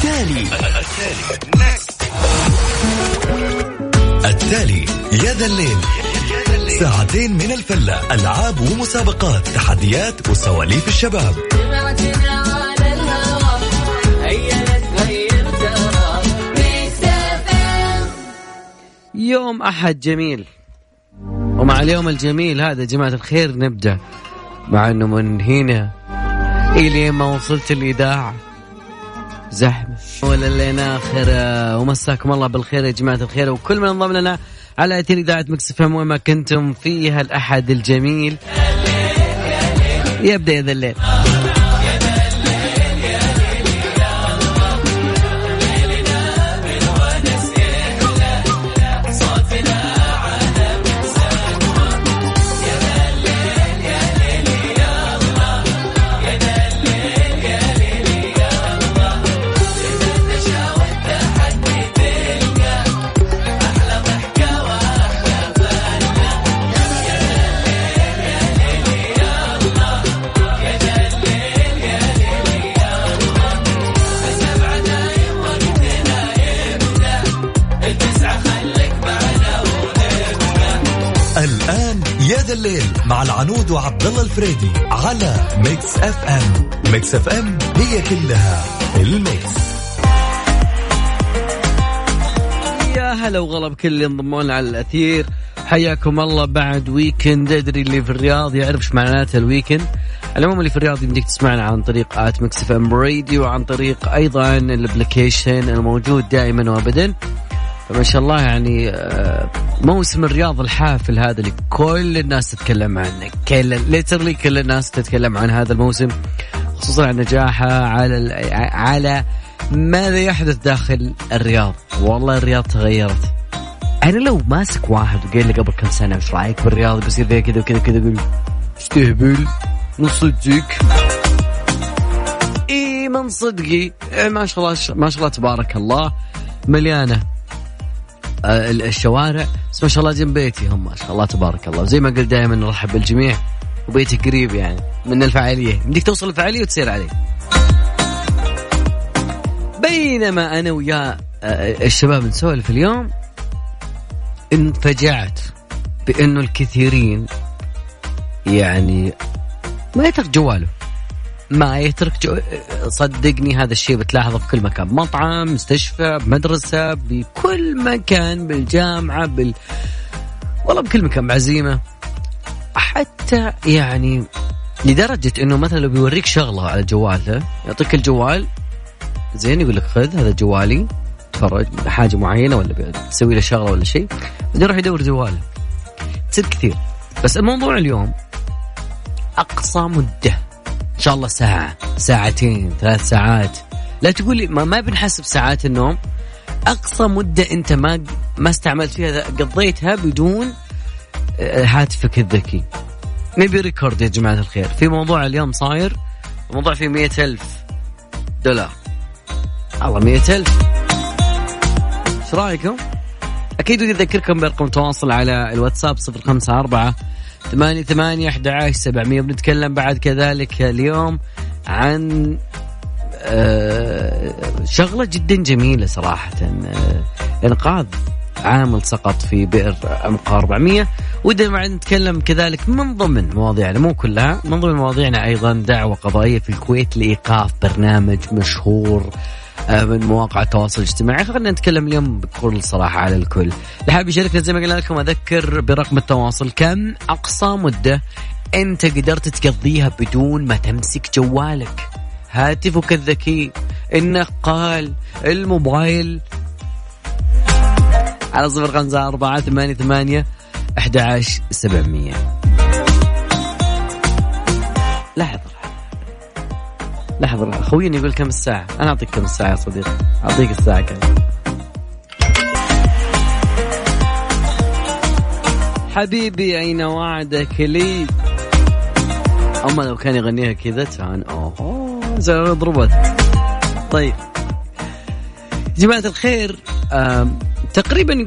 التالي. التالي يا ذا الليل. ساعتين من الفلة ألعاب ومسابقات تحديات وسواليف الشباب. يوم أحد جميل. ومع اليوم الجميل هذا جماعة الخير نبدأ مع أنه من هنا إلي ما وصلت الإذاعة. زحمة. ولا لنا آخر ومساكم الله بالخير يا جماعة الخير. وكل من انضم لنا على أثير إذاعة مكسفة وين ما كنتم فيها الأحد الجميل. يبدأ يا ذا الليل. الليل مع العنود وعبد الله الفريدي على Mix FM Mix FM هي كلها ال mix. يا هلا وغلا بكل اللي انضموا لنا على الأثير. حياكم الله بعد weekend أدري اللي في الرياض يعرف إيش معناته الويكند العموم اللي في الرياض يمديك تسمعنا عن طريق at Mix FM Radio وعن طريق أيضا ال application الموجود دائما وابدا. ما شاء الله يعني آه، موسم الرياض الحافل هذا اللي كل الناس تتكلم عنه كل ليترلي كل الناس تتكلم عن هذا الموسم خصوصا عن نجاحه على على ماذا يحدث داخل الرياض. والله الرياض تغيرت. أنا لو ماسك واحد وقال لي قبل كم سنة إيش رأيك بالرياض؟ بيصير فيها كذا وكذا وكذا؟ أقول استهبل من صدقك. إي من صدقي. ما شاء الله ما شاء الله تبارك الله. مليانة. الشوارع. بس ما شاء الله جنب بيتي هم ما شاء الله تبارك الله. زي ما قلت دائما نرحب بالجميع. وبيتي قريب يعني من الفعاليه بدك توصل الفعاليه وتسير عليه بينما أنا ويا آه، الشباب نسولف اليوم انفجعت بأنه الكثيرين يعني ما يترك جواله ما يترك جو... صدقني هذا الشيء بتلاحظه في كل مكان. مطعم مستشفى مدرسة بكل مكان بالجامعة بال والله بكل مكان بعزيمة. حتى يعني لدرجة إنه مثلا لو بيوريك شغلة على جواله يعطيك الجوال زين يقول لك خذ هذا جوالي تفرج حاجة معينة ولا بتسوي له شغلة ولا شيء بعدين يروح يدور جواله. تصير كثير. بس الموضوع اليوم أقصى مدة. إن شاء الله ساعة ساعتين ثلاث ساعات. لا تقول لي ما, ما بنحسب ساعات النوم. أقصى مدة أنت ما ما استعملت فيها قضيتها بدون آه، هاتفك الذكي. نبي ريكورد يا جماعة الخير. في موضوع اليوم صاير موضوع فيه مية ألف دولار. الله مية ألف. إيش رأيكم؟ أكيد ودي أذكركم بأرقام التواصل على الواتساب صفر خمسة أربعة ثمانية ثمانية أحد عشر سبعمية. بنتكلم بعد كذلك اليوم عن آه، شغلة جدا جميلة صراحة. آه، إنقاذ عامل سقط في بئر عمقها 400 ودنا نتكلم كذلك من ضمن مواضيعنا مو كلها من ضمن مواضيعنا أيضا دعوة قضائية في الكويت لإيقاف برنامج مشهور من مواقع التواصل الاجتماعي. خلينا نتكلم اليوم بكل صراحة على الكل. اللي حاب يشاركنا زي ما قلنا لكم أذكر برقم التواصل كم؟ أقصى مدة أنت قدرت تقضيها بدون ما تمسك جوالك. هاتفك الذكي النقال الموبايل. على صفر خمسة أربعة ثمانية ثمانية أحد عشر سبعمية. لحظة لحظة خويني يقول كم الساعة؟ أنا أعطيك كم الساعة يا صديقي. أعطيك الساعة كم؟ حبيبي أين وعدك لي؟ أما لو كان يغنيها كذا كان أوه ضربت. طيب. جماعة الخير تقريبا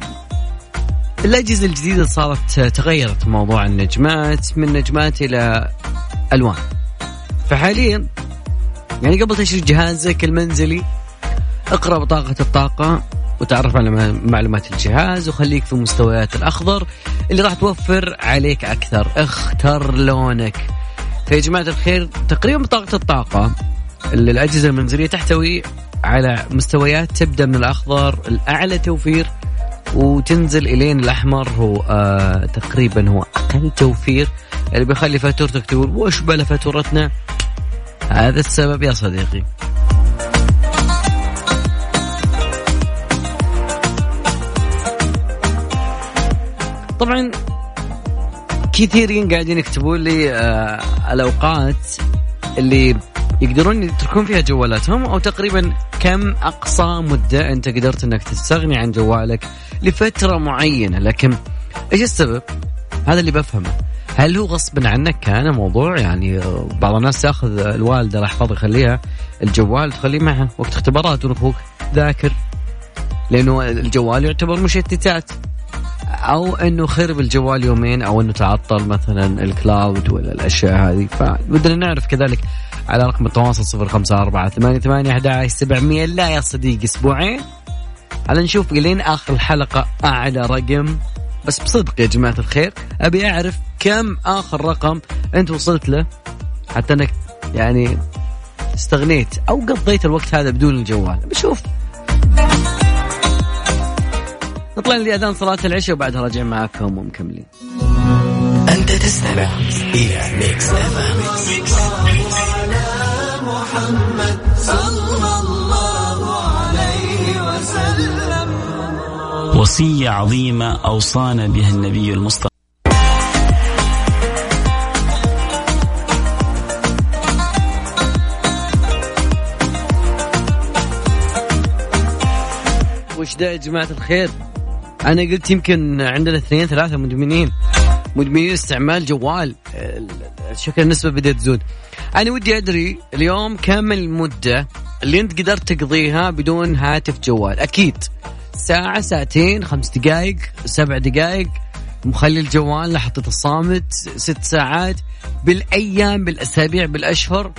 الأجهزة الجديدة صارت تغيرت موضوع النجمات من نجمات إلى ألوان. فحاليا يعني قبل تشتري جهازك المنزلي اقرأ بطاقة الطاقة وتعرف على معلومات الجهاز وخليك في مستويات الأخضر اللي راح توفر عليك أكثر. اختر لونك. فيا جماعة الخير تقريبا بطاقة الطاقة اللي الأجهزة المنزلية تحتوي على مستويات تبدأ من الأخضر الأعلى توفير وتنزل إلين الأحمر. هو آه تقريبا هو أقل توفير. اللي بيخلي فاتورتك تقول وش بلا فاتورتنا؟ هذا السبب يا صديقي. طبعا كثيرين قاعدين يكتبون لي آه الأوقات اللي يقدرون يتركون فيها جوالاتهم أو تقريبا كم أقصى مدة أنت قدرت إنك تستغني عن جوالك لفترة معينة. لكن إيش السبب؟ هذا اللي بفهمه. هل هو غصبا عنك كان موضوع يعني بعض الناس تاخذ الوالدة الله يحفظها يخليها الجوال تخليه معها وقت اختبارات ونفوك ذاكر لأنه الجوال يعتبر مشتتات. أو إنه خرب الجوال يومين أو إنه تعطل مثلا الكلاود ولا الأشياء هذه. فبدنا نعرف كذلك على رقم التواصل صفر خمسة أربعة ثمانية ثمانية أحد سبعمية. لا يا صديقي أسبوعين. على نشوف لين آخر الحلقة. أعلى رقم. بس بصدق يا جماعة الخير أبي أعرف كم آخر رقم أنت وصلت له حتى أنك يعني استغنيت أو قضيت الوقت هذا بدون الجوال؟ بشوف. نطلع لأذان صلاة العشاء وبعدها راجع معاكم ومكملين. أنت تستمع إلى Mix F محمد صلى الله عليه وسلم وصية عظيمة أوصانا بها النبي المصطفى. وش ده يا جماعة الخير؟ أنا قلت يمكن عندنا اثنين ثلاثة مدمنين مدمنين استعمال جوال شكل النسبة بدأت تزود أنا ودي أدري اليوم كم المدة اللي أنت قدرت تقضيها بدون هاتف جوال. أكيد. ساعة ساعتين خمس دقائق سبع دقائق مخلي الجوال لحطة الصامت ست ساعات. بالأيام بالأسابيع بالأشهر.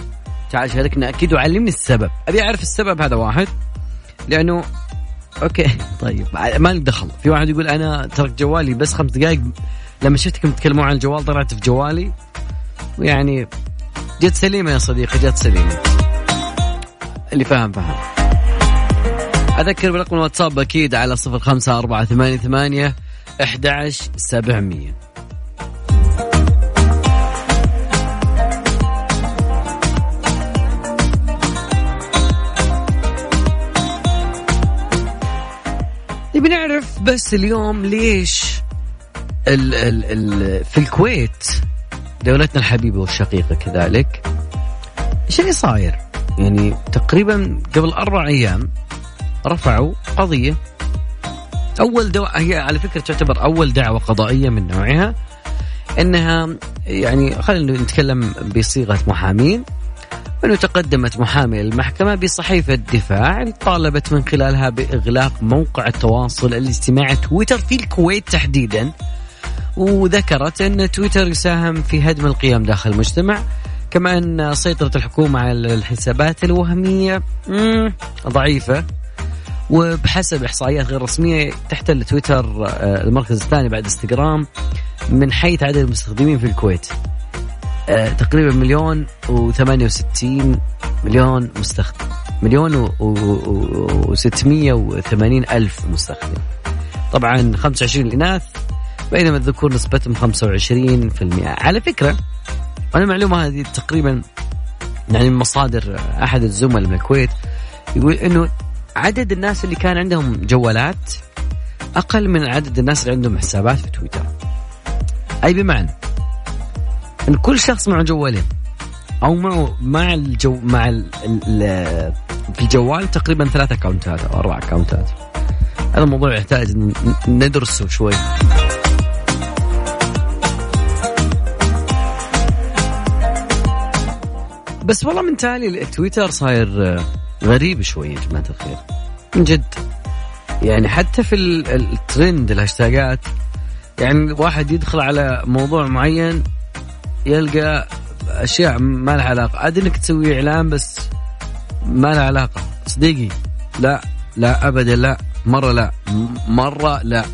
تعال شاركنا أكيد وعلمني السبب. أبي أعرف السبب هذا واحد. لأنه أوكي. طيب. ما لك دخل. في واحد يقول أنا تركت جوالي بس خمس دقائق لما شفتكم تتكلمون عن الجوال طلعت في جوالي. ويعني جت سليمة يا صديقي جت سليمة. اللي فاهم فاهم. أذكر برقم الواتساب أكيد على صفر خمسة أربعة ثمانية ثمانية 11700 بس اليوم ليش ال ال ال في الكويت دولتنا الحبيبة والشقيقة كذلك؟ إيش اللي صاير؟ يعني تقريبا قبل أربع أيام رفعوا قضية. أول دو... هي على فكرة تعتبر أول دعوة قضائية من نوعها أنها يعني خلينا نتكلم بصيغة محامين. أنه تقدمت محامية للمحكمة بصحيفة دفاع طالبت من خلالها بإغلاق موقع التواصل الاجتماعي تويتر في الكويت تحديدا وذكرت أن تويتر يساهم في هدم القيم داخل المجتمع كما أن سيطرة الحكومة على الحسابات الوهمية ضعيفة وبحسب إحصائيات غير رسمية تحتل تويتر آه، المركز الثاني بعد إنستغرام من حيث عدد المستخدمين في الكويت. تقريبا مليون و68 مليون مستخدم. مليون و680 ألف مستخدم. طبعا 25 الإناث بينما الذكور نسبتهم 25% على فكرة أنا المعلومة هذه تقريبا يعني من مصادر أحد الزملاء من الكويت يقول إنه عدد الناس اللي كان عندهم جوالات أقل من عدد الناس اللي عندهم حسابات في تويتر. أي بمعنى؟ إن كل شخص معه جوالين. أو معه مع الجو مع ال ال في الجوال تقريبا ثلاث account ات أو أربع اكونتات هذا الموضوع يحتاج ندرسه شوي. بس والله من تالي التويتر صاير غريب شوي يا جماعة الخير. من جد. يعني حتى في الترند الهاشتاجات يعني واحد يدخل على موضوع معين يلقى أشياء ما لها علاقة. عاد إنك تسوي إعلان بس ما لها علاقة. صديقي لا لا ابدا لا. مرة لا. مرة لا.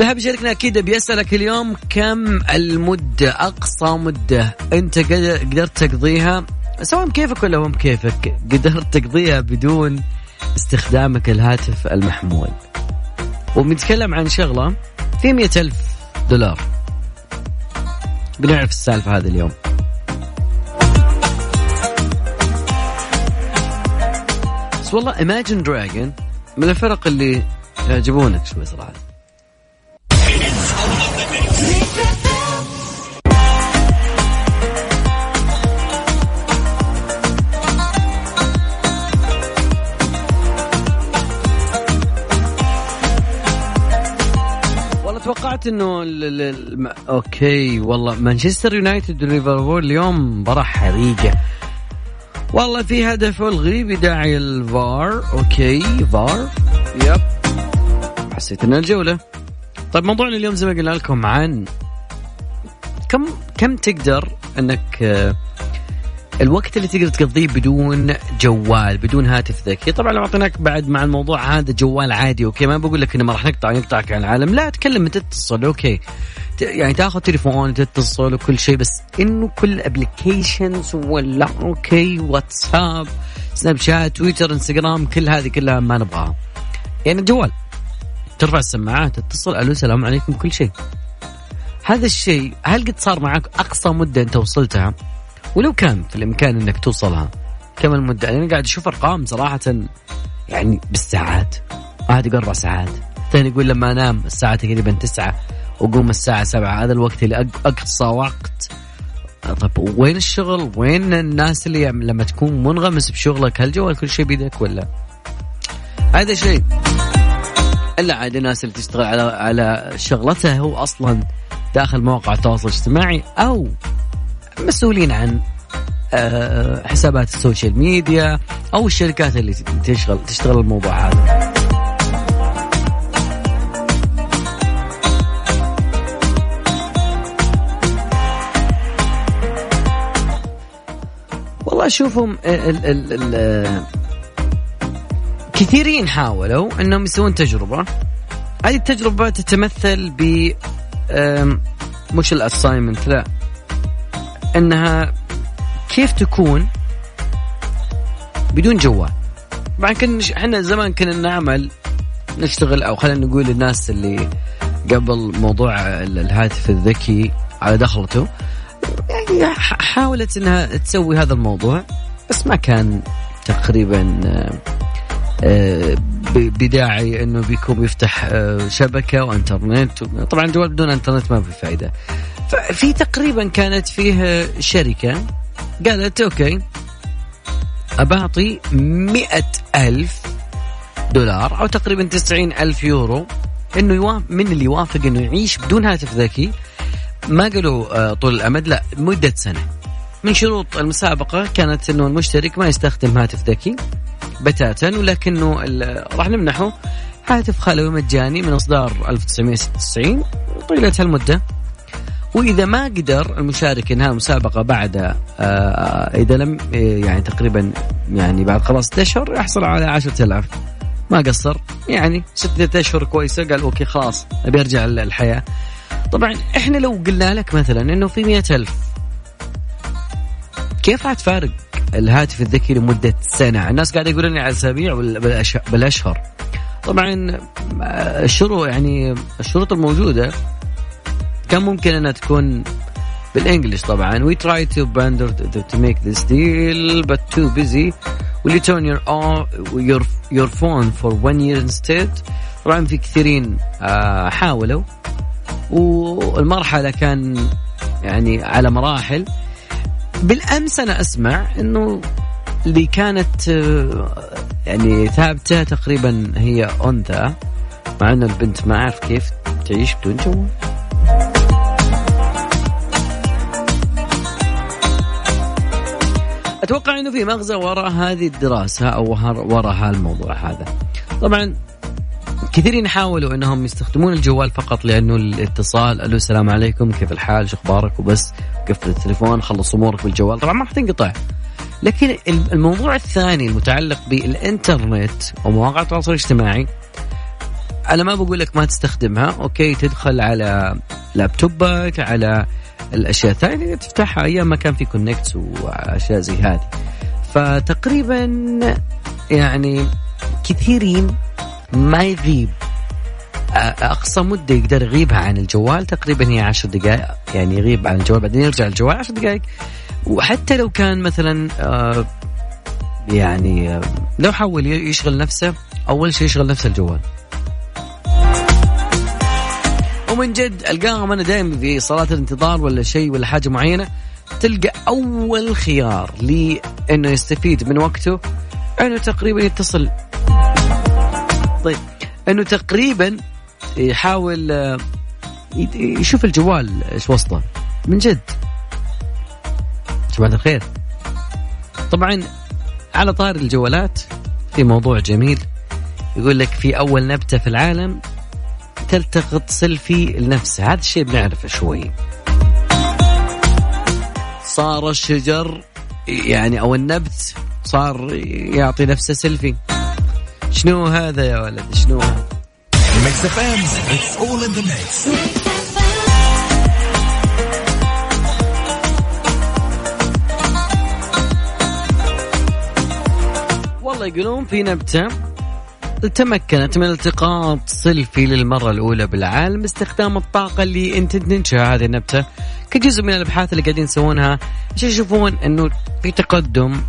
اللي بيشاركنا أكيد بيسالك اليوم كم المدة أقصى مدة أنت قد- قدرت تقضيها؟ سواء بكيفك ولا مو بكيفك قدرت تقضيها بدون استخدامك الهاتف المحمول. وبنتكلم عن شغلة في مئة ألف دولار. بنعرف السالفة هذا اليوم. بس والله Imagine Dragon من الفرق اللي يعجبونك شوي صراحة توقعت إنه. okay والله. مانشستر يونايتد وليفربول اليوم مباراة حريقة والله في هدف الغي بداعي ال VAR. okay VAR. yep. حسيت ان الجولة. طيب موضوعنا اليوم زي ما قلنا لكم عن كم كم تقدر إنك آه، الوقت اللي تقدر تقضيه بدون جوال بدون هاتف ذكي طبعا لو أعطيناك بعد مع الموضوع هذا جوال عادي okay ما بقول لك إنه ما راح نقطع نقطعك عن العالم. لا أتكلم متى تتصل okay. يعني تاخذ تليفون تتصل وكل شيء بس إنه كل applications ولا okay واتساب سناب شات تويتر إنستغرام كل هذه كلها ما نبغاها. يعني الجوال ترفع السماعات تتصل ألو السلام عليكم كل شيء. هذا الشيء هل قد صار معك أقصى مدة أنت وصلتها؟ ولو كان في الإمكان إنك توصلها كم المده أنا قاعد أشوف أرقام صراحة يعني بالساعات واحد يقول أربع ساعات. ثاني يقول لما أنام الساعة تقريبا تسعة وقوم الساعة سبعة. هذا الوقت اللي أقصى وقت. طب وين الشغل؟ وين الناس اللي لما تكون منغمس بشغلك هل جوال كل شيء بيدك ولا؟ هذا شيء. إلا عاد الناس اللي تشتغل على على شغلتها هو أصلا داخل مواقع التواصل الاجتماعي أو مسؤولين عن آه، حسابات ال social media أو الشركات اللي تشغل تشتغل الموضوع هذا. والله اشوفهم ال ال ال كثيرين حاولوا إنهم يسوون تجربة. هذه التجربة تتمثل ب مش الاساينمنت لا. انها كيف تكون بدون جوال. طبعا كنا إحنا زمان كنا نعمل نشتغل أو خلينا نقول الناس اللي قبل موضوع ال- الهاتف الذكي على دخلته يعني حاولت إنها تسوي هذا الموضوع بس ما كان تقريبا آه، بداعي إنه بيكون بيفتح آه، شبكة وإنترنت. طبعا الجوال بدون إنترنت ما في فائده ففي تقريبا كانت فيه شركة قالت أوكي أبعطي مئة ألف دولار أو تقريبا تسعين ألف يورو إنه يوافق من اللي يوافق إنه يعيش بدون هاتف ذكي. ما قالوا آه، طول الأمد لا مدة سنة. من شروط المسابقة كانت إنه المشترك ما يستخدم هاتف ذكي بتاتا ولكنه راح نمنحه. هاتف خلوي مجاني من إصدار 1996 طيلة هالمدة. وإذا ما قدر المشارك انهاء المسابقه بعد آه إذا لم آه، يعني تقريبا يعني بعد خلاص أشهر يحصل على 10000 ما قصر يعني ستة أشهر كويسة قال أوكي خلاص أبي أرجع للحياه طبعا إحنا لو قلنا لك مثلا إنه في مئة ألف كيف راح تفارق الهاتف الذكي لمدة سنة؟ الناس قاعدة يقولون على أسابيع بالأشهر. طبعا آه، الشروط يعني الشروط الموجودة كان ممكن إنها تكون بالانجلش طبعا. Try to pander to, to make this deal but too busy. Will you turn your on, your phone for one year طبعا في كثيرين آه حاولوا. والمرحلة كان يعني على مراحل. بالأمس أنا أسمع إنه اللي كانت آه، يعني ثابتة تقريبا هي أنثى مع إنه البنت ما أعرف كيف تعيش بدون جوال. أتوقع إنه في مغزى وراء هذه الدراسة أو وراء هالموضوع هذا. طبعا كثيرين حاولوا إنهم يستخدمون الجوال فقط لأنه الاتصال ألو السلام عليكم كيف الحال؟ شو أخبارك؟ وبس قفل التليفون خلص أمورك بالجوال. طبعا ما راح تنقطع. لكن الموضوع الثاني المتعلق بالإنترنت ومواقع التواصل الاجتماعي أنا ما بقول لك ما تستخدمها okay تدخل على لابتوبك على الأشياء الثانية تفتحها أيام ما كان في connect وأشياء زي هذه. فتقريبا يعني كثيرين ما يغيب. أقصى مدة يقدر يغيبها عن الجوال تقريبا هي 10 دقائق يعني يغيب عن الجوال بعدين يرجع الجوال 10 دقائق وحتى لو كان مثلا آه، يعني آه، لو حاول يشغل نفسه أول شيء يشغل نفسه الجوال. ومن جد ألقاهم أنا دائما في صلاة الانتظار ولا شيء ولا حاجة معينة تلقى أول خيار لأنه يستفيد من وقته إنه تقريبا يتصل. طيب إنه تقريبا يحاول آه، يشوف الجوال إيش وصله. من جد. جماعة الخير. طبعا على طار الجوالات في موضوع جميل يقول لك في أول نبتة في العالم تلتقط سيلفي لنفسها هذا الشيء بنعرفه شوي. صار الشجر يعني أو النبت صار يعطي نفسه سيلفي. شنو هذا يا ولد؟ شنو؟ هذا والله يقولون في نبتة. تمكنت من التقاط سيلفي للمرة الأولى بالعالم باستخدام الطاقة اللي أنت تنشأ هذه النبتة كجزء من الأبحاث اللي قاعدين يسوونها. عشان يشوفون أنه في تقدم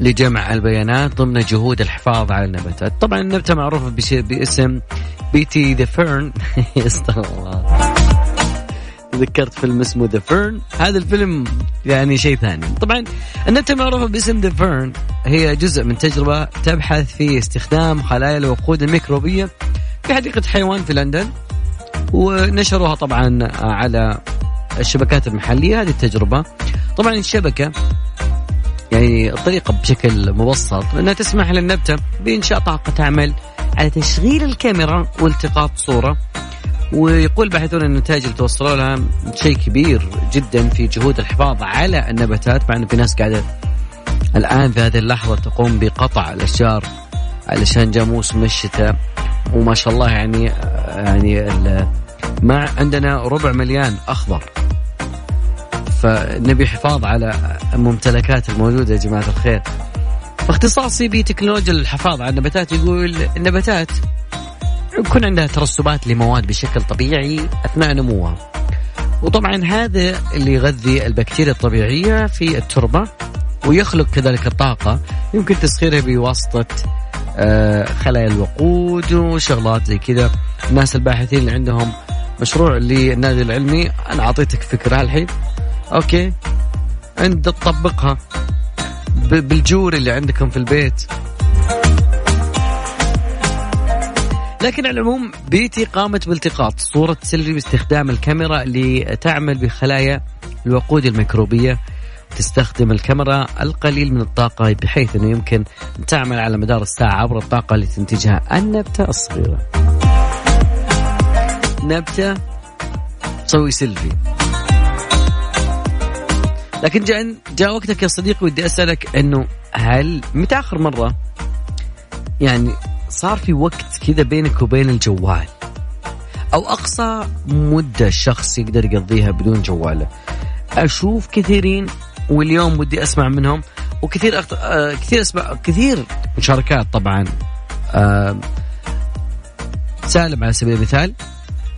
لجمع البيانات ضمن جهود الحفاظ على النباتات طبعا النبتة معروفة باسم Pete the Fern استغفر الله. تذكرت فيلم اسمه The Fern هذا الفيلم يعني شيء ثاني. طبعا النبتة معروفة باسم the Fern هي جزء من تجربة تبحث في استخدام خلايا الوقود الميكروبية في حديقة حيوان في لندن. ونشروها طبعا على الشبكات المحلية هذه التجربة. طبعا الشبكة يعني الطريقة بشكل مبسط أنها تسمح للنبتة بإنشاء طاقة تعمل على تشغيل الكاميرا والتقاط صورة. ويقول باحثون النتائج اللي توصلوا لها شيء كبير جدا في جهود الحفاظ على النباتات مع إنه في ناس قاعدة الآن في هذه اللحظة تقوم بقطع الأشجار علشان جاء موسم الشتاء وما شاء الله يعني يعني ما عندنا ربع مليان أخضر. فنبي حفاظ على الممتلكات الموجودة يا جماعة الخير. باختصاصي بتكنولوجيا الحفاظ على النباتات يقول النباتات يكون عندها ترسبات لمواد بشكل طبيعي أثناء نموها. وطبعا هذا اللي يغذي البكتيريا الطبيعية في التربة ويخلق كذلك الطاقه يمكن تسخيرها بواسطة آه، خلايا الوقود وشغلات زي كذا. الناس الباحثين اللي عندهم مشروع للنادي العلمي أنا أعطيتك فكرة الحين. okay؟ انت تطبقها. بالشجر اللي عندكم في البيت. لكن على العموم Pete قامت بالتقاط. صورة سيلفي باستخدام الكاميرا اللي تعمل بخلايا الوقود الميكروبية. تستخدم الكاميرا القليل من الطاقة بحيث أنه يمكن أن تعمل على مدار الساعة عبر الطاقة اللي تنتجها. النبتة الصغيرة. نبتة تسوي سيلفي لكن جاء جاء وقتك يا صديقي ودي أسألك أنه هل متى آخر مرة؟ يعني صار في وقت كذا بينك وبين الجوال. أو أقصى مدة الشخص يقدر يقضيها بدون جواله. أشوف كثيرين واليوم ودي أسمع منهم وكثير أخت... آه كثير أسمع كثير مشاركات طبعا. آه سالم على سبيل المثال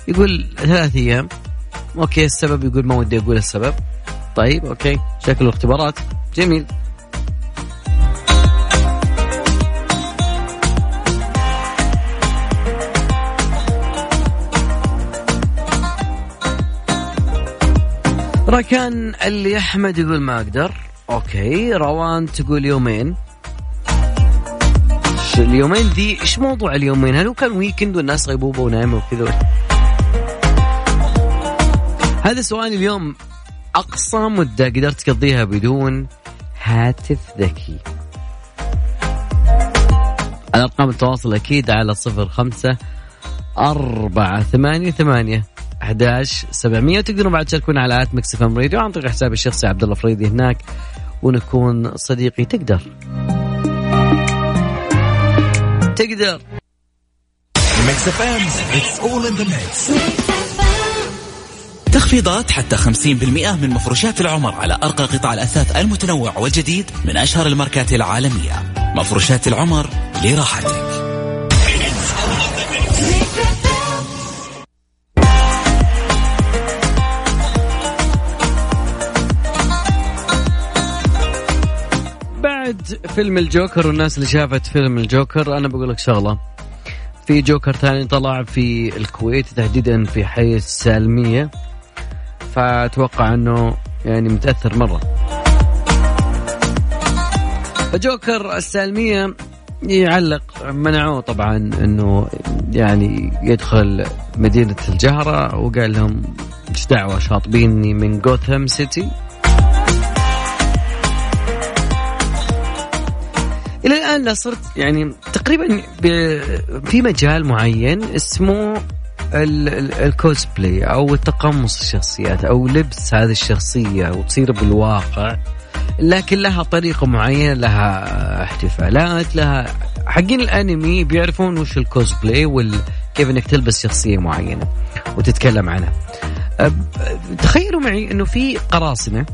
يقول ثلاث أيام. okay السبب يقول ما ودي أقول السبب. طيب okay شكله اختبارات جميل. ركان اللي أحمد يقول ما أقدر. أوكي روان تقول يومين. اليومين ذي إيش موضوع اليومين؟ هل هو كان weekend والناس غيبوبة ونايمة وكذا؟ هذا سؤالي اليوم. أقصى مدة قدرت تقضيها بدون هاتف ذكي. على ارقام التواصل أكيد على صفر خمسة أربعة ثمانية ثمانية 11 700 وتقدرون بعد تشاركونا على at ميكس إف إم راديو عن طريق حسابي الشخصي عبد الله فريدي هناك ونكون صديقي. تقدر. تقدر. ميكس إف إم it's all in the mix تخفيضات حتى 50% من مفروشات العمر على أرقى قطع الأثاث المتنوع والجديد من أشهر الماركات العالمية. مفروشات العمر لراحتك. بعد فيلم الجوكر والناس اللي شافت فيلم الجوكر أنا بقول لك شغلة. في جوكر ثاني طلع في الكويت تحديدا في حي السالميه فأتوقع إنه يعني متأثر مرة. فجوكر السالمية يعلق منعوه طبعا إنه يعني يدخل مدينة الجهرة وقال لهم إيش دعوة شاطبيني من جوثام سيتي إلى الآن لا صرت يعني تقريبا في مجال معين اسمه ال- ال- الكوسبلاي أو التقمص الشخصيات أو لبس هذه الشخصية وتصير بالواقع لكن لها طريقة معينة لها احتفالات لها حقين الأنمي بيعرفون وش الكوسبلاي وكيف إنك تلبس شخصية معينة وتتكلم عنها. تخيلوا معي إنه في قراصنة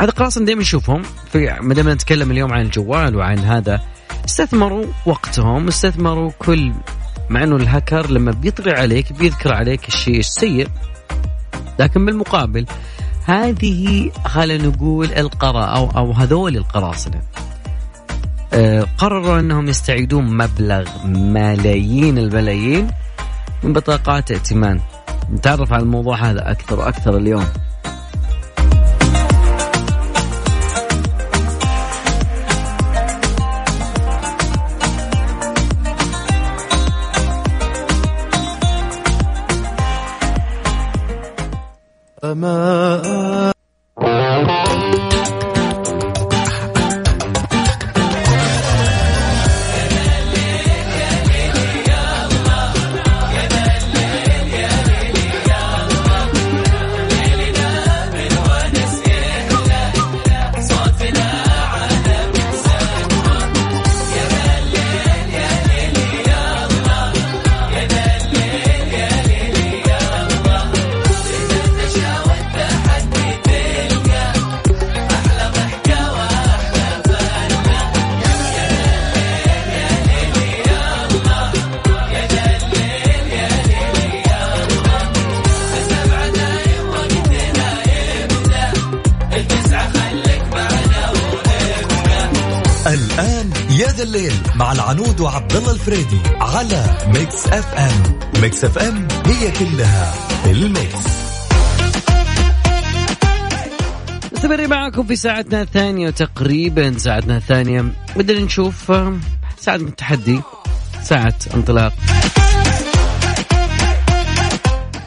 هذا قراصنة دائما نشوفهم. في ما دام نتكلم اليوم عن الجوال وعن هذا استثمروا وقتهم استثمروا كل مع إنه الهاكر لما بيطغي عليك بيذكر عليك الشيء السيء لكن بالمقابل هذه خلينا نقول القرا أو أو هذول القراصنة. آه، قرروا إنهم يستعيدون مبلغ ملايين الملايين من بطاقات ائتمان. نتعرف على الموضوع هذا أكثر وأكثر اليوم. ما الآن يا ذا الليل مع العنود وعبد الله الفريدي على ميكس أف أم. ميكس أف أم هي كلها الميكس. مستمرين معكم في ساعتنا الثانية وتقريبا ساعتنا الثانية. بدنا نشوف ساعة من التحدي ساعة انطلاق.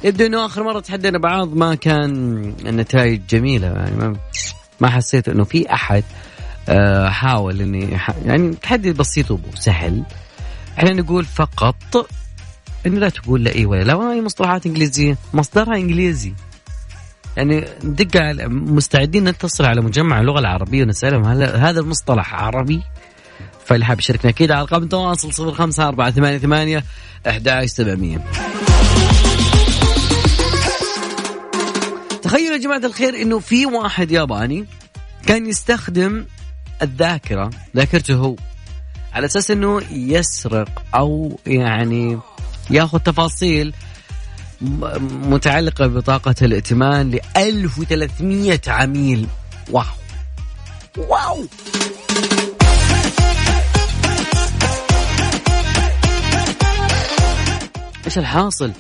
يبدو إنه آخر مرة تحدينا بعض ما كان النتائج جميلة يعني ما حسيت إنه في أحد آه، حاول إني يعني تحدي بسيط وسهل. إحنا نقول فقط إنه لا تقول لا إي ولا لا وهي مصطلحات إنجليزية؟ مصدرها إنجليزي. يعني ندق على مستعدين نتصل على مجمع اللغة العربية ونسألهم هل هذا المصطلح عربي؟ فاللي حاب يشاركنا أكيد على رقم التواصل 05 4 8 8 11 700 تخيلوا يا جماعة الخير إنه في واحد ياباني كان يستخدم الذاكرة ذاكرته هو. على أساس إنه يسرق أو يعني ياخذ تفاصيل م- متعلقة ببطاقة الائتمان ل 1300 عميل. واو. واو. إيش الحاصل؟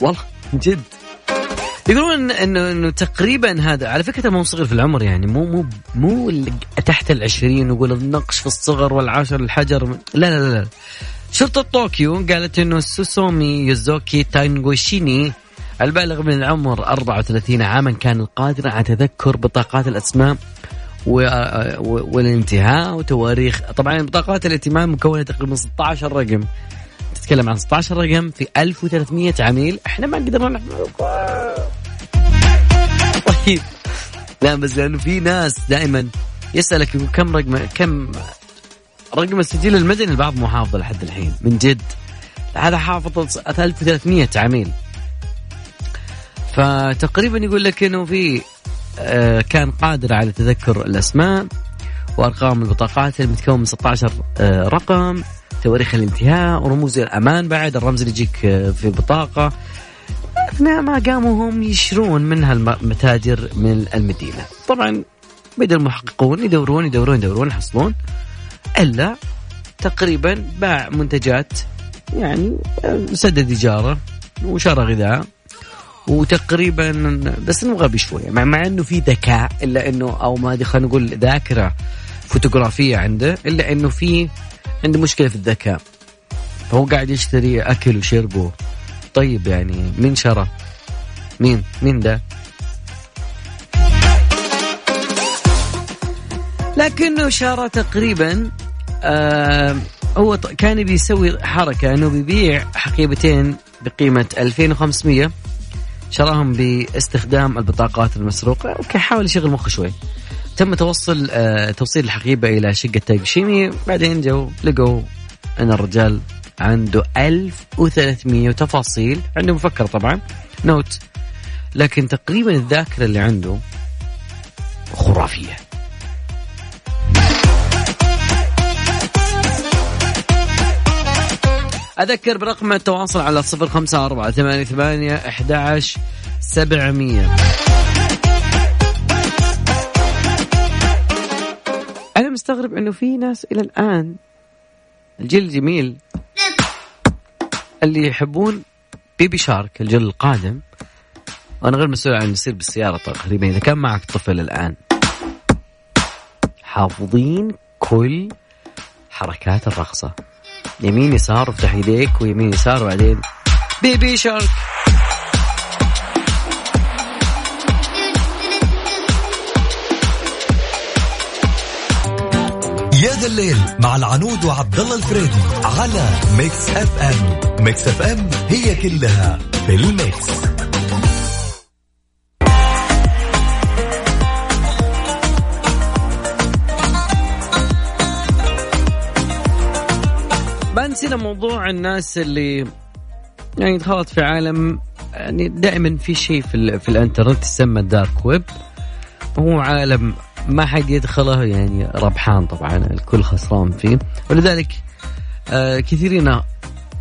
والله جد. يقولون انه إنه تقريبا هذا على فكرة مو صغير في العمر يعني مو مو مو تحت العشرين ويقول النقش في الصغر والعاشر على الحجر لا لا لا, لا. شرطة طوكيو قالت إنه سوسومي يوزوكي تانغوشيني البالغ من العمر 34 عاما كان القادر على تذكر بطاقات الأسماء. والانتهاء وتواريخ طبعا بطاقات الائتمان مكونة تقريبا من 16 رقم تتكلم عن 16 رقم في 1300 عميل. إحنا ما قدرنا نحفظ طيب. لا بس لأنه في ناس دائما يسألك كم رقم كم رقم السجل المدني؟ البعض مو حافظه لحد الحين. من جد. هذا حافظ 1300 عميل. فتقريبا يقول لك إنه في آه، كان قادر على تذكر الأسماء وأرقام البطاقات المتكون من 16 آه، رقم. تواريخ الانتهاء ورموز الأمان بعد. الرمز اللي يجيك آه، في البطاقه اثناء ما قاموا هم يشرون منها المتاجر من المدينة. طبعا بدا المحققون يدورون يدورون يدورون يحصلون. إلا تقريبا باع منتجات يعني سدد إيجاره وشرى غذاء. وتقريبا بس إنه غبي شوية مع, مع إنه في ذكاء إلا إنه أو ما خلينا نقول ذاكرة. فوتوغرافية عنده إلا إنه في عنده مشكلة في الذكاء فهو قاعد يشتري أكل وشرب طيب يعني مين شرى؟ مين؟ مين ده؟ لكنه شرى تقريبا آه هو كان بيسوي حركة إنه بيبيع حقيبتين بقيمة 2500 شراهم باستخدام البطاقات المسروقة أوكي حاول يشغل مخه شوي تم توصل آه توصيل الحقيبة إلى شقة تايجوشيمي بعدين جو لقوا أن الرجال عنده 1300 تفاصيل. عنده مفكر طبعا. note. لكن تقريبا الذاكرة اللي عنده خرافية. أذكر برقم التواصل على صفر خمسة أربعة ثمانية ثمانية أحد سبعمية. مستغرب أنه في ناس إلى الآن. الجيل الجميل. اللي يحبون بيبي شارك الجيل القادم. وأنا غير مسؤول عن يصير بالسيارة تقريبا. إذا كان معك طفل الآن. حافظين كل حركات الرقصة. يمين يسار وافتح يديك ويمين يسار وبعدين baby shark. يا ذا الليل مع العنود وعبد الله الفريدي على ميكس اف ام. ميكس اف ام هي كلها في الميكس. ما نسينا موضوع الناس اللي يعني دخلت في عالم يعني دائما في شيء في, في الانترنت يسمى الدارك ويب هو عالم ما حد يدخله يعني ربحان طبعا الكل خسران فيه. ولذلك آه كثيرين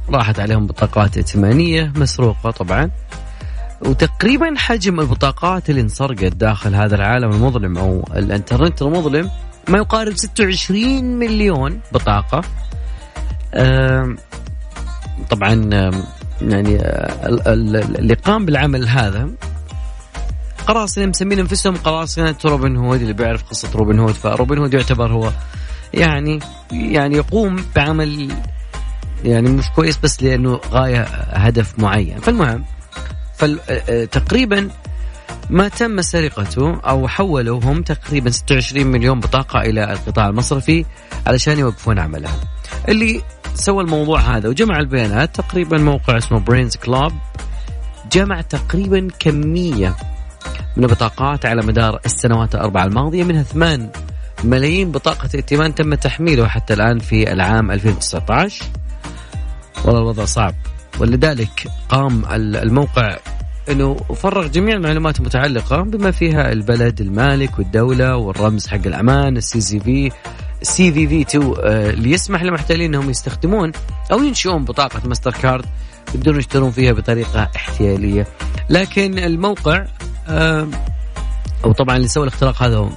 راحت عليهم بطاقات ائتمانية مسروقة طبعا. وتقريبا حجم البطاقات اللي انسرقت داخل هذا العالم المظلم أو الانترنت المظلم ما يقارب 26 مليون بطاقة. آم، طبعا يعني آه، ال- ال- اللي قام بالعمل هذا قراصنة مسمين أنفسهم قراصنة روبن هود اللي بيعرف قصة روبن هود فروبن هود يعتبر هو يعني يعني يقوم بعمل يعني مش كويس بس لأنه غاية هدف معين فالمهم فتقريبا ما تم سرقته أو حولوا هم تقريبا 26 مليون بطاقة إلى القطاع المصرفي علشان يوقفون عملها. اللي سوى الموضوع هذا وجمع البيانات تقريبا موقع اسمه برينز كلاب جمع تقريبا كمية من البطاقات على مدار السنوات الأربعة الماضية منها 8 ملايين بطاقة ائتمان تم تحميله حتى الآن في العام 2019 والله الوضع صعب. ولذلك قام ال- الموقع إنه فرغ جميع المعلومات المتعلقة بما فيها البلد المالك والدولة والرمز حق الأمان ال CCV ال CVV 2 آه، اللي يسمح للمحتالين إنهم يستخدمون أو ينشئون بطاقة ماستر كارد يقدرون يشترون فيها بطريقة احتيالية. لكن الموقع آه، أو طبعا اللي سوى الاختراق هذا هو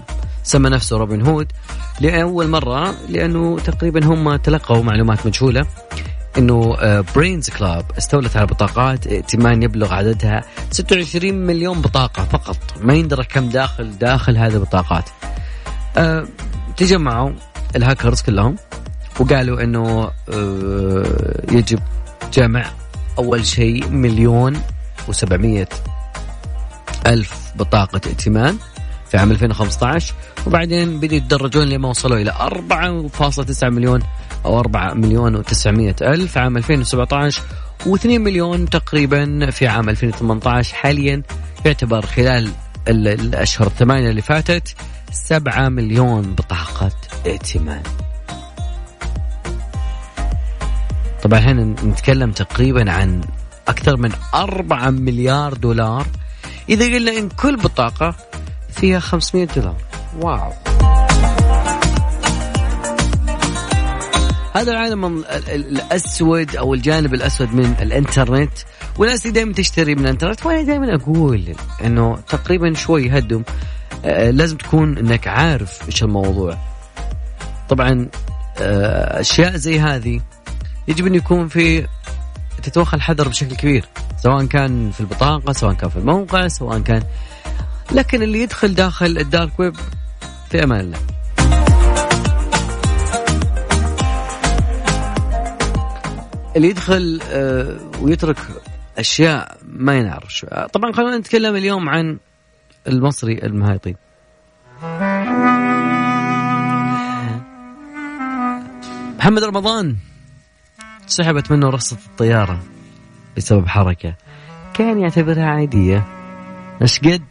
سمى نفسه روبن هود لأول مرة لأنه تقريبا هم تلقوا معلومات مجهولة إنه برينز كلاب استولت على بطاقات ائتمان يبلغ عددها 26 مليون بطاقة فقط. ما يندرى كم داخل داخل هذه البطاقات. آه، تجمعوا الهاكرز كلهم وقالوا إنه آه، يجب جمع أول شيء مليون و700 ألف بطاقة ائتمان في عام 2015 وبعدين بدأوا يتدرجون لما وصلوا إلى 4.9 مليون أو 4 مليون و900 ألف عام 2017 و2 مليون تقريبا في عام 2018 حاليا يعتبر خلال ال- الأشهر الثمانية اللي فاتت سبعة مليون بطاقة ائتمان. طبعا هنا نتكلم تقريبا عن أكثر من أربعة مليار دولار. إذا قلنا إن كل بطاقة فيها 500 دولار. واو. هذا العالم ال- ال- الأسود أو الجانب الأسود من الإنترنت والناس اللي دائما تشتري من الإنترنت وأنا دائما أقول إنه تقريبا شوي هدم آه، لازم تكون إنك عارف إيش الموضوع. طبعا آه، أشياء زي هذه يجب أن يكون في تتوخى الحذر بشكل كبير سواء كان في البطاقة سواء كان في الموقع سواء كان لكن اللي يدخل داخل الدارك ويب في أمان الله. اللي يدخل آه، ويترك أشياء ما ينعرف شو- طبعا خلينا نتكلم اليوم عن المصري المهايطين محمد رمضان. سحبت منه رخصة الطيارة بسبب حركة. كان يعتبرها عادية. إيش قد؟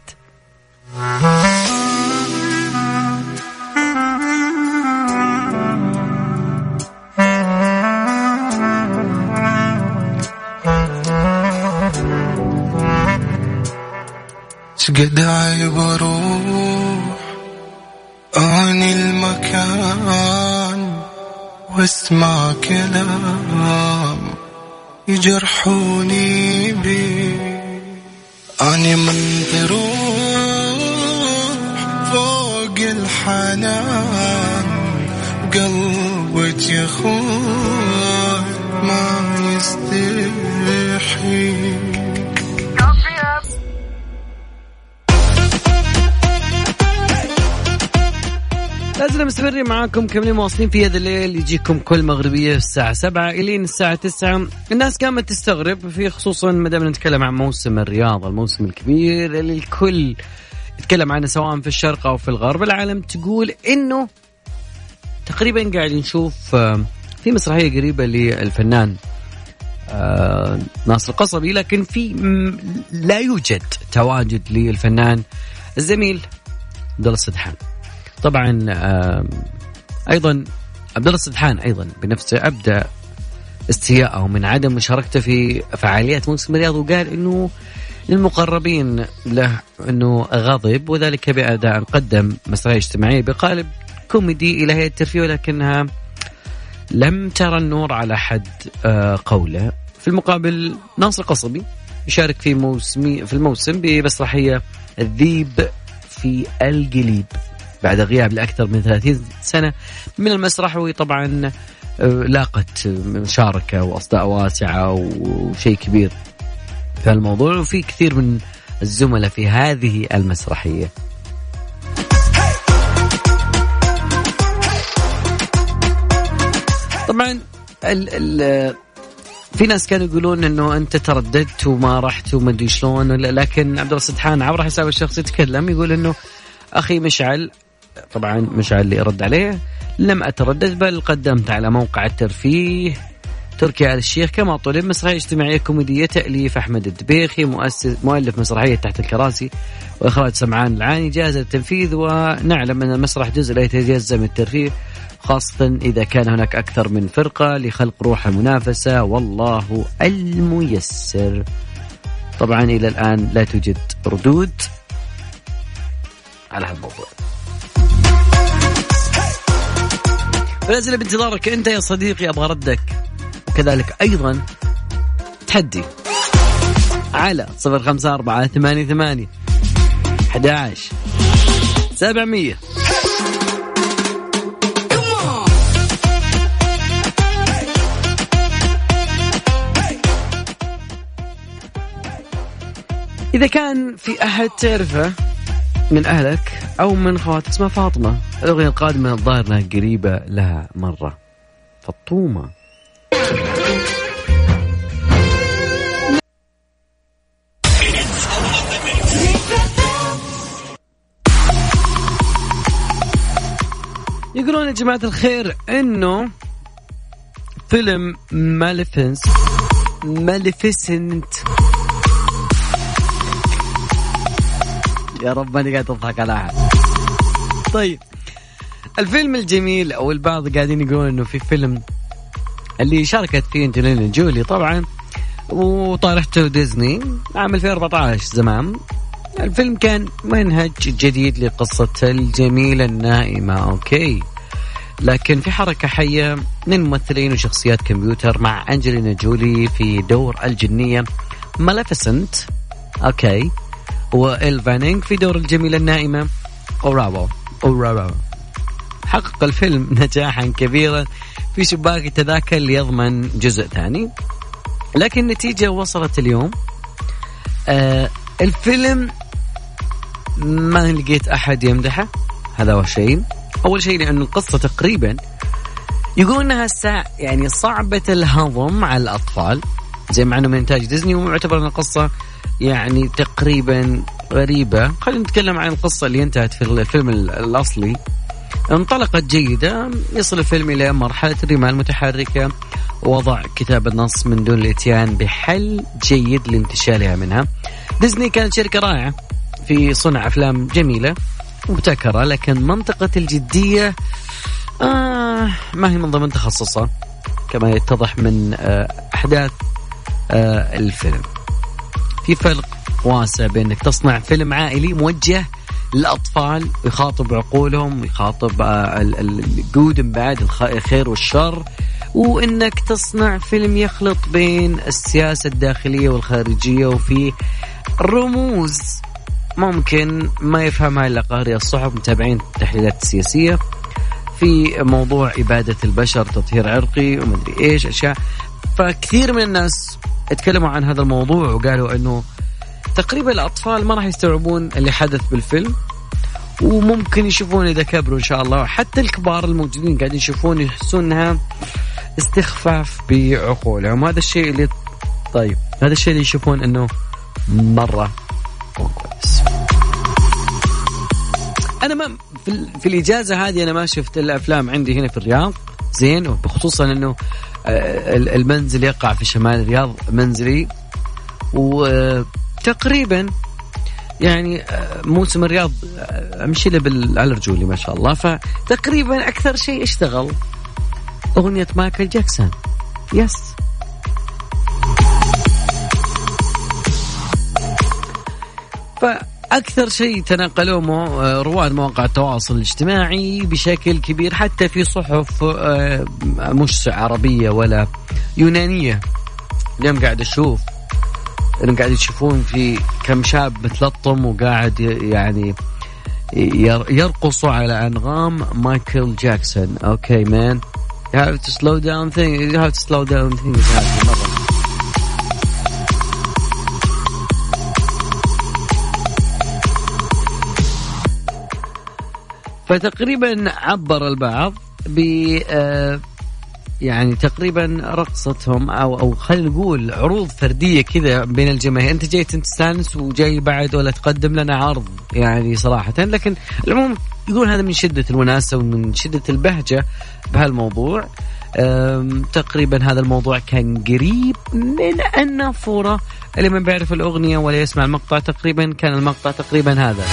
شقد عيب واسمع كلام يجرحوني بيه أني منطروح فوق الحنان قلبك يا ما يستحي. لازلنا مستمرين معاكم كملين مواصلين في هذا الليل. يجيكم كل مغربية الساعة سبعة إلين الساعة تسعة. الناس كانت تستغرب في خصوصا ما دام نتكلم عن موسم الرياضة الموسم الكبير اللي الكل يتكلم عنه سواء في الشرق أو في الغرب. العالم تقول إنه تقريبا قاعد نشوف آه، في مسرحية قريبة للفنان آه، ناصر القصبي لكن في لا يوجد تواجد للفنان الزميل عبد الله السدحان. طبعا أيضا عبد الله السدحان أيضا بنفسه أبدى استياءه من عدم مشاركته في فعاليات موسم الرياض وقال إنه للمقربين له إنه غضب وذلك بأداء قدم مسرحية اجتماعية بقالب كوميدي إلى هيئة الترفيه ولكنها لم ترى النور على حد آه، قوله. في المقابل ناصر قصبي يشارك في موسمي في الموسم بمسرحية الذيب في القليب. بعد غياب لأكثر من 30 سنة من المسرح وطبعا آه، لاقت مشاركة وأصداء واسعة وشيء كبير في الموضوع وفي كثير من الزملاء في هذه المسرحية. طبعا ال ال في ناس كانوا يقولون إنه أنت ترددت وما رحت وما أدري شلون لكن عبد الله السدحان عبر حسابه الشخصي يتكلم يقول إنه أخي مشعل طبعا مشعل اللي رد عليه. لم أتردد بل قدمت على موقع الترفيه. تركي آل الشيخ كما طلب مسرحية اجتماعية كوميدية تأليف أحمد الدبيخي مؤسس مؤلف مسرحية تحت الكراسي وإخراج سمعان العاني جاهز للتنفيذ ونعلم أن المسرح جزء لا يتجزأ من الترفيه خاصة إذا كان هناك أكثر من فرقة لخلق روح المنافسة والله الميسر. طبعا إلى الآن لا توجد ردود على هذا الموضوع. فلازل بانتظارك أنت يا صديقي أبغى ردك وكذلك أيضا تحدي على صفر خمسة أربعة ثمانية ثمانية أحد عشر سبعمية. إذا كان في أحد تعرفه من أهلك أو من خواتك. اسمها فاطمة. الأغنية القادمة الظاهر أنها قريبة لها مرة. فطومة. يقولون يا جماعة الخير إنه فيلم Malefice Maleficent يا رب ماني قاعد اضحك على أحد. طيب الفيلم الجميل أو البعض قاعدين يقولون إنه في فيلم اللي شاركت فيه أنجلينا جولي طبعا وطارحته ديزني عام 2014 زمان. الفيلم كان منهج جديد لقصة الجميلة النائمة أوكي. لكن في حركة حية من ممثلين وشخصيات كمبيوتر مع أنجلينا جولي في دور الجنية Maleficent أوكي. وإيل فانينج في دور الجميلة النائمة. أورورا. أورورا. حقق الفيلم نجاحا كبيرا في شباك التذاكر ليضمن جزء ثاني. لكن النتيجة وصلت اليوم. آه الفيلم ما لقيت أحد يمدحه. هذا هو شيء أول شيء لأن القصة تقريبا يقول إنها سا يعني صعبة الهضم على الأطفال. زي مع انه من إنتاج ديزني ومعتبر إن القصة يعني تقريبا غريبة. خلينا نتكلم عن القصة اللي انتهت في الفيلم ال- الأصلي. انطلقت جيدة يصل الفيلم إلى مرحلة الرمال المتحركة. ووضع كتاب النص من دون الإتيان بحل جيد لانتشالها منها. ديزني كانت شركة رائعة في صنع أفلام جميلة مبتكرة لكن منطقة الجدية آه ما هي من ضمن تخصصه كما يتضح من آه أحداث الفيلم. في فرق واسع بين انك تصنع فيلم عائلي موجه للأطفال يخاطب عقولهم يخاطب آه ال- ال- الجود بعد الخ- الخير والشر. وإنك تصنع فيلم يخلط بين السياسة الداخلية والخارجية وفي رموز ممكن ما يفهمها إلا قارئ الصحف متابعين التحليلات السياسية. في موضوع إبادة البشر تطهير عرقي ومدري إيش أشياء. فكثير من الناس اتكلموا عن هذا الموضوع وقالوا أنه تقريبا الأطفال ما راح يستوعبون اللي حدث بالفيلم وممكن يشوفون إذا كبروا إن شاء الله. حتى الكبار الموجودين قاعدين يشوفون يحسون أنها استخفاف بعقولهم. هذا الشيء اللي طيب هذا الشيء اللي يشوفون أنه مرة مو كويس. أنا ما في, في الإجازة هذه أنا ما شفت الا افلام عندي هنا في الرياض زين وبخصوصا إنه المنزل يقع في شمال الرياض منزلي وتقريبا يعني آه، موسم الرياض آه، أمشي له على رجولي ما شاء الله فتقريبا أكثر شيء اشتغل أغنية مايكل جاكسون. yes. فاكثر شيء تناقلوه آه، رواد مواقع التواصل الاجتماعي بشكل كبير حتى في صحف آه، مش عربية ولا يونانية اليوم قاعد أشوف انهم قاعد يشوفون في كم شاب متلطم وقاعد يعني ير- يرقصوا على أنغام مايكل جاكسون okay man You have to slow down things. You have to slow down things. فتقريبا عبر البعض ب آه، يعني تقريبا رقصتهم أو أو خلينا نقول عروض فردية كذا بين الجماهير. أنت جاي تستانس وجاي بعد ولا تقدم لنا عرض يعني صراحة. لكن العموم يقول هذا من شدة الوناسه ومن شدة البهجة بهالموضوع. تقريبا هذا الموضوع كان قريب من النافوره اللي من بيعرف الأغنية ولا يسمع المقطع تقريبا كان المقطع تقريبا هذا.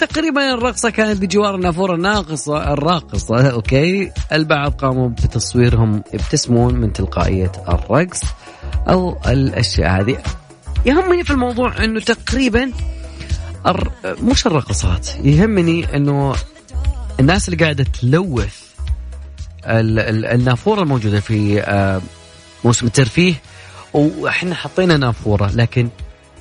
فتقريبا الرقصة كانت بجوار النافورة الناقصة الراقصة أوكي. البعض قاموا بتصويرهم يبتسمون من تلقائية الرقص أو الأشياء هذه. يهمني في الموضوع إنه تقريبا الر... مش الرقصات يهمني إنه الناس اللي قاعدة تلوث ال... ال... النافورة الموجودة في آه، موسم الترفيه وإحنا حطينا نافورة لكن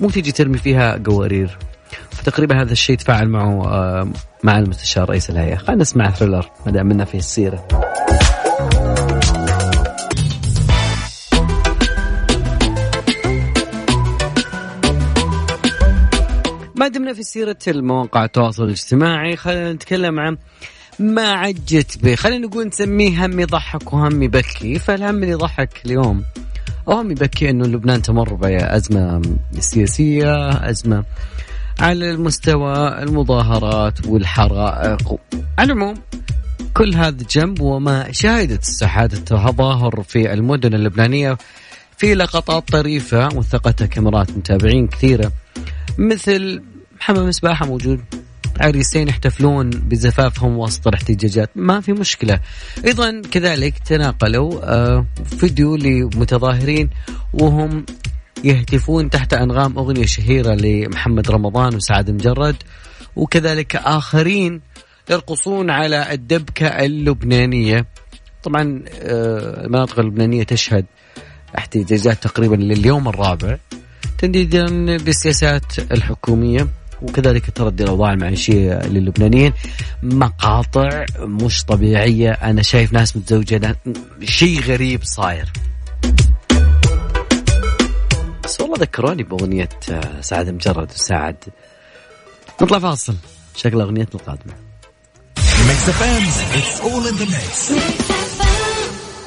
مو تيجي ترمي فيها قوارير. فتقريبا هذا الشيء تفاعل معه آه، مع المستشار رئيس الهيئة. خلينا نسمع ثريلر ما دام منا في السيرة. ما دمنا في سيرة المواقع التواصل الاجتماعي خلينا نتكلم عن ما عجت به. خلينا نقول نسميه هم يضحك وهم يبكي. فالهم اللي يضحك اليوم أو هم يبكي أنه لبنان تمر بأزمة سياسية أزمة على المستوى المظاهرات والحرائق. على العموم كل هذا جنب وما شهدت الساحات التظاهر في المدن اللبنانية في لقطات طريفة وثقتها كاميرات متابعين كثيرة مثل حمام سباحة موجود. عريسين يحتفلون بزفافهم وسط الاحتجاجات. ما في مشكلة. أيضا كذلك تناقلوا آه، فيديو لمتظاهرين وهم يهتفون تحت أنغام أغنية شهيرة لمحمد رمضان وسعد مجرد وكذلك آخرين يرقصون على الدبكة اللبنانية. طبعا آه، المناطق اللبنانية تشهد احتجاجات تقريبا لليوم الرابع تنديدا بالسياسات الحكومية وكذلك تردي الأوضاع المعيشية للبنانيين. مقاطع مش طبيعية أنا شايف ناس متزوجة شيء غريب صاير. بس والله ذكروني بأغنية آه، سعد مجرد وسعد. نطلع فاصل. شكل ذا ميكس